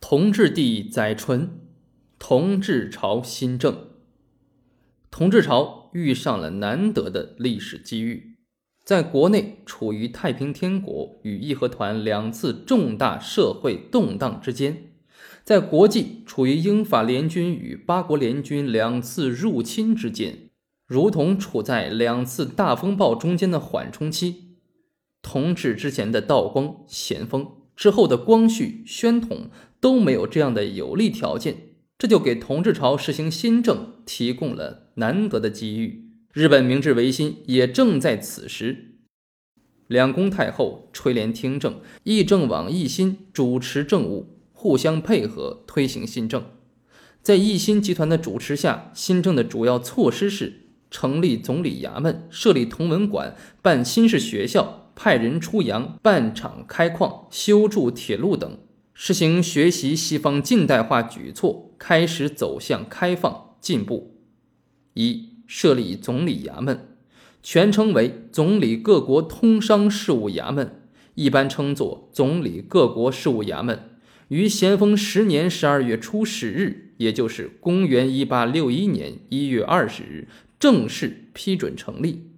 同治帝载淳，同治朝新政。同治朝遇上了难得的历史机遇，在国内处于太平天国与义和团两次重大社会动荡之间，在国际处于英法联军与八国联军两次入侵之间，如同处在两次大风暴中间的缓冲期。同治之前的道光、咸丰。之后的光绪、宣统都没有这样的有利条件，这就给同治朝实行新政提供了难得的机遇。日本明治维新也正在此时。两宫太后垂帘听政，议政王奕欣主持政务，互相配合推行新政。在奕欣集团的主持下，新政的主要措施是成立总理衙门，设立同文馆，办新式学校。派人出洋办厂开矿、修筑铁路等，实行学习西方近代化举措，开始走向开放进步。一、设立总理衙门，全称为总理各国通商事务衙门，一般称作总理各国事务衙门，于咸丰十年十二月初十日，也就是公元一八六一年一月二十日，正式批准成立。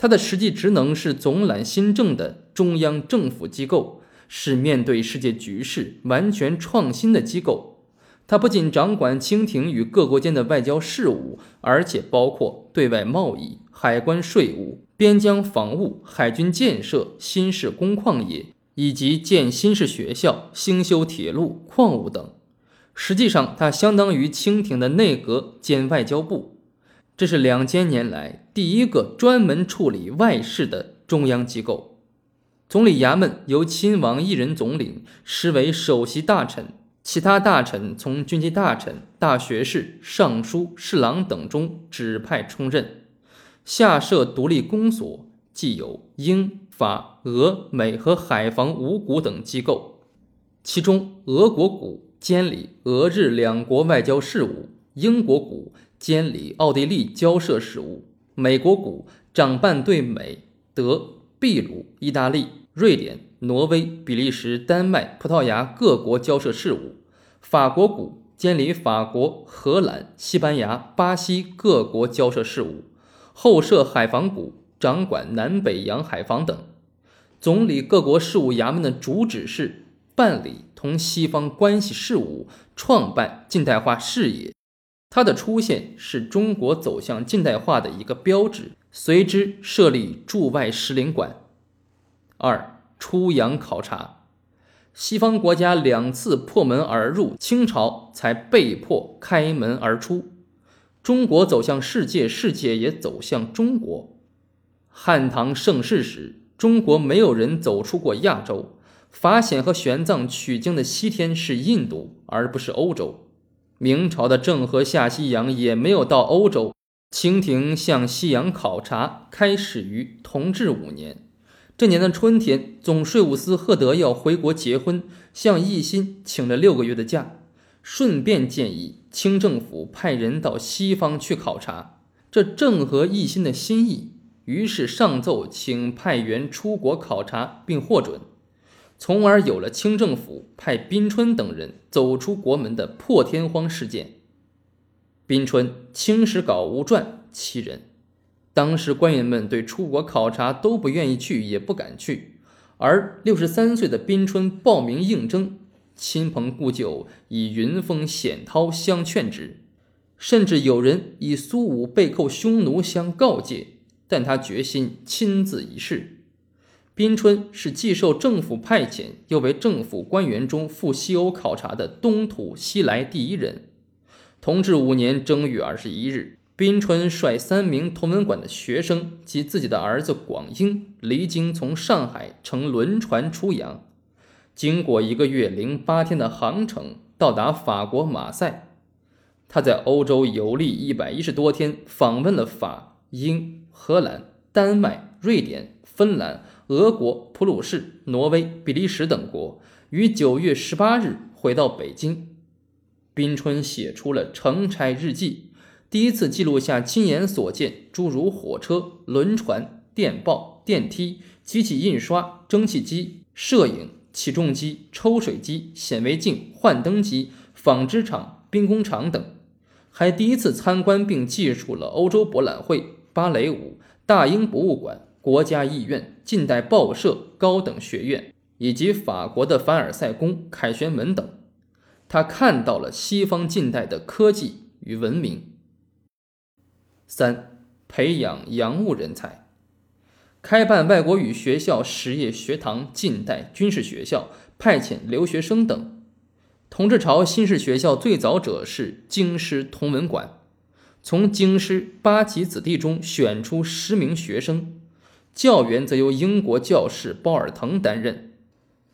它的实际职能是总揽新政的中央政府机构，是面对世界局势完全创新的机构。它不仅掌管清廷与各国间的外交事务，而且包括对外贸易、海关税务、边疆防务、海军建设、新式工矿业，以及建新式学校、兴修铁路、矿物等。实际上，它相当于清廷的内阁兼外交部。这是两千年来第一个专门处理外事的中央机构。总理衙门由亲王一人总领，实为首席大臣，其他大臣从军机大臣、大学士、尚书、侍郎等中指派充任。下设独立公所，既有英、法、俄、美和海防五股等机构，其中俄国股监理俄日两国外交事务，英国股。监理奥地利交涉事务，美国股掌办对美、德、秘鲁、意大利、瑞典、挪威、比利时、丹麦、葡萄牙各国交涉事务；法国股监理法国、荷兰、西班牙、巴西各国交涉事务；后设海防股掌管南北洋海防等。总理各国事务衙门的主旨是办理同西方关系事务，创办近代化事业。它的出现是中国走向近代化的一个标志，随之设立驻外使领馆。二、出洋考察，西方国家两次破门而入，清朝才被迫开门而出。中国走向世界，世界也走向中国。汉唐盛世时，中国没有人走出过亚洲，法显和玄奘取经的西天是印度，而不是欧洲。明朝的郑和下西洋也没有到欧洲。清廷向西洋考察开始于同治五年。这年的春天，总税务司贺德要回国结婚，向奕欣请了六个月的假，顺便建议清政府派人到西方去考察，这正合奕欣的心意。于是上奏请派员出国考察，并获准。从而有了清政府派宾春等人走出国门的破天荒事件。宾春《清史稿无传》七人，当时官员们对出国考察都不愿意去，也不敢去。而六十三岁的宾春报名应征，亲朋故旧以云峰险涛相劝之，甚至有人以苏武被扣匈奴相告诫，但他决心亲自一试。宾春是既受政府派遣，又为政府官员中赴西欧考察的东土西来第一人。同治五年正月二十一日，宾春率三名同文馆的学生及自己的儿子广英离京，从上海乘轮船出洋，经过一个月零八天的航程，到达法国马赛。他在欧洲游历一百一十多天，访问了法、英、荷兰、丹麦、瑞典、芬兰。俄国、普鲁士、挪威、比利时等国于九月十八日回到北京。宾春写出了成差日记，第一次记录下亲眼所见诸如火车、轮船、电报、电梯、机器印刷、蒸汽机、摄影、起重机、抽水机、显微镜、幻灯机、纺织厂、兵工厂等，还第一次参观并记述了欧洲博览会、芭蕾舞、大英博物馆、国家艺院、近代报社、高等学院以及法国的凡尔赛宫、凯旋门等。他看到了西方近代的科技与文明。三、培养洋务人才，开办外国语学校、实业学堂、近代军事学校，派遣留学生等。同治朝新式学校最早者是京师同文馆，从京师八旗子弟中选出十名学生，教员则由英国教士鲍尔滕担任。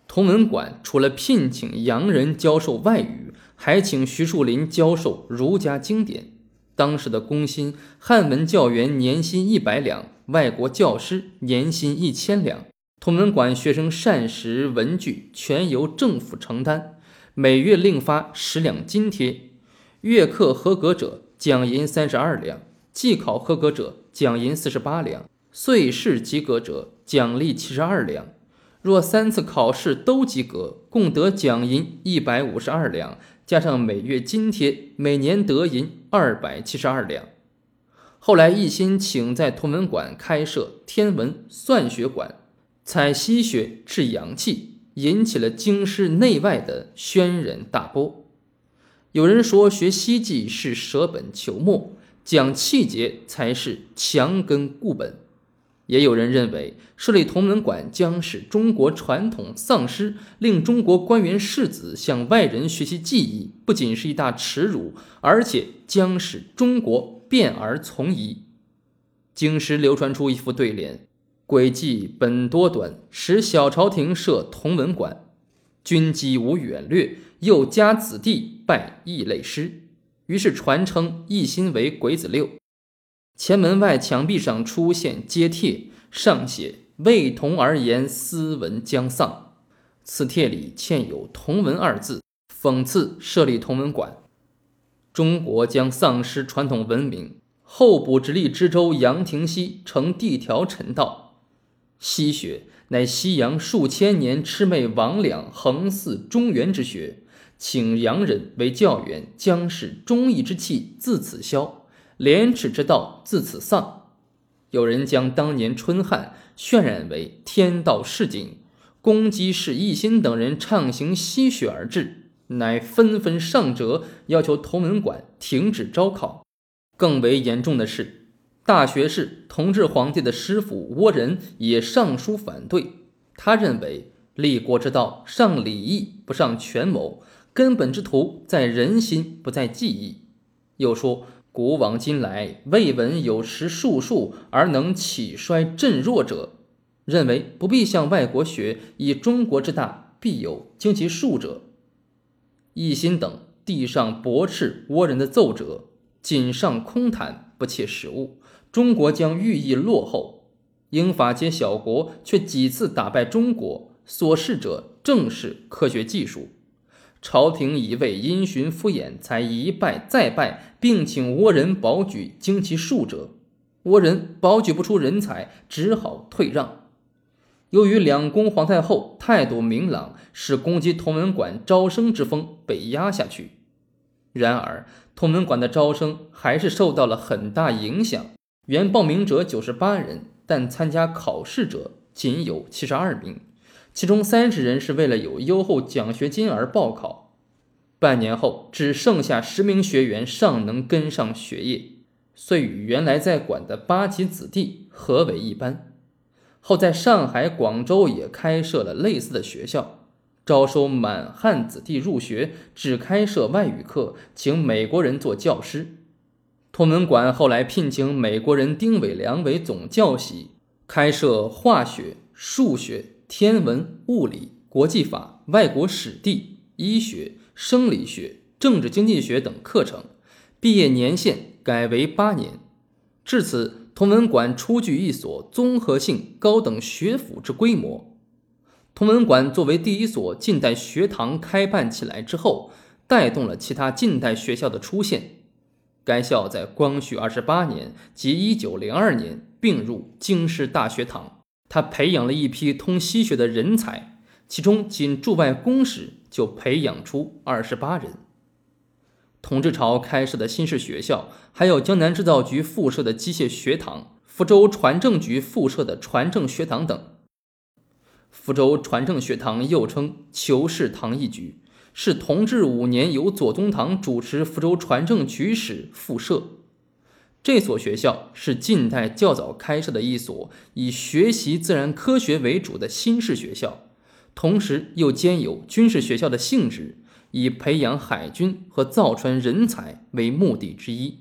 同文馆除了聘请洋人教授外语，还请徐树林教授儒家经典。当时的工薪，汉文教员年薪一百两，外国教师年薪一千两。同文馆学生膳食文具全由政府承担，每月另发十两津贴。月课合格者奖银三十二两，季考合格者奖银四十八两，岁试及格者奖励七十二两。若三次考试都及格，共得奖银一百五十二两，加上每月津贴，每年得银二百七十二两。后来一心请在同文馆开设天文算学馆，采西学治阳气，引起了京师内外的轩然大波。有人说学西技是舍本求末，讲气节才是强根固本。也有人认为，设立同文馆将使中国传统丧失，令中国官员士子向外人学习技艺，不仅是一大耻辱，而且将使中国变而从夷。京师流传出一副对联：“诡计本多端，使小朝廷设同文馆，军机无远略，又加子弟拜异类师，于是传称一心为鬼子六。”前门外墙壁上出现揭帖，上写“为同而言，斯文将丧”。此帖里嵌有“同文”二字，讽刺设立同文馆，中国将丧失传统文明。候补直隶知州杨廷锡呈递条陈道：“西学乃西洋数千年魑魅魍魉横祀中原之学，请洋人为教员，将使忠义之气自此消。”廉耻之道自此丧。有人将当年春旱渲染为天道示警，公鸡是一心等人畅行吸血而至，乃纷纷上折，要求同文馆停止招考。更为严重的是，大学士同治皇帝的师傅倭人也上书反对。他认为立国之道上礼义不上权谋，根本之图在人心不在技艺。又说。古往今来，未闻有识术数而能起衰振弱者。认为不必向外国学，以中国之大，必有经其术者。一心等递上驳斥倭人的奏折，锦上空谈，不切实务。中国将寓意落后。英法皆小国，却几次打败中国，所示者正是科学技术。朝廷一味因循敷衍，才一败再败，并请倭人保举经其术者，倭人保举不出人才，只好退让。由于两宫皇太后态度明朗，使攻击同文馆招生之风被压下去。然而，同文馆的招生还是受到了很大影响。原报名者九十八人，但参加考试者仅有七十二名。其中三十人是为了有优厚奖学金而报考，半年后只剩下十名学员尚能跟上学业，遂与原来在馆的八旗子弟合为一班。后在上海、广州也开设了类似的学校，招收满汉子弟入学，只开设外语课，请美国人做教师。同文馆后来聘请美国人丁伟良为总教习，开设化学、数学。天文、物理、国际法、外国史地、医学、生理学、政治经济学等课程，毕业年限改为八年。至此，同文馆初具一所综合性高等学府之规模。同文馆作为第一所近代学堂开办起来之后，带动了其他近代学校的出现。该校在光绪二十八年即一九零二年并入京师大学堂。他培养了一批通西学的人才，其中仅驻外公使就培养出二十八人。同治朝开设的新式学校，还有江南制造局附设的机械学堂、福州船政局附设的船政学堂等。福州船政学堂又称求是堂一局，是同治五年由左宗棠主持福州船政局使附设。这所学校是近代较早开设的一所以学习自然科学为主的新式学校，同时又兼有军事学校的性质。以培养海军和造船人才为目的之一。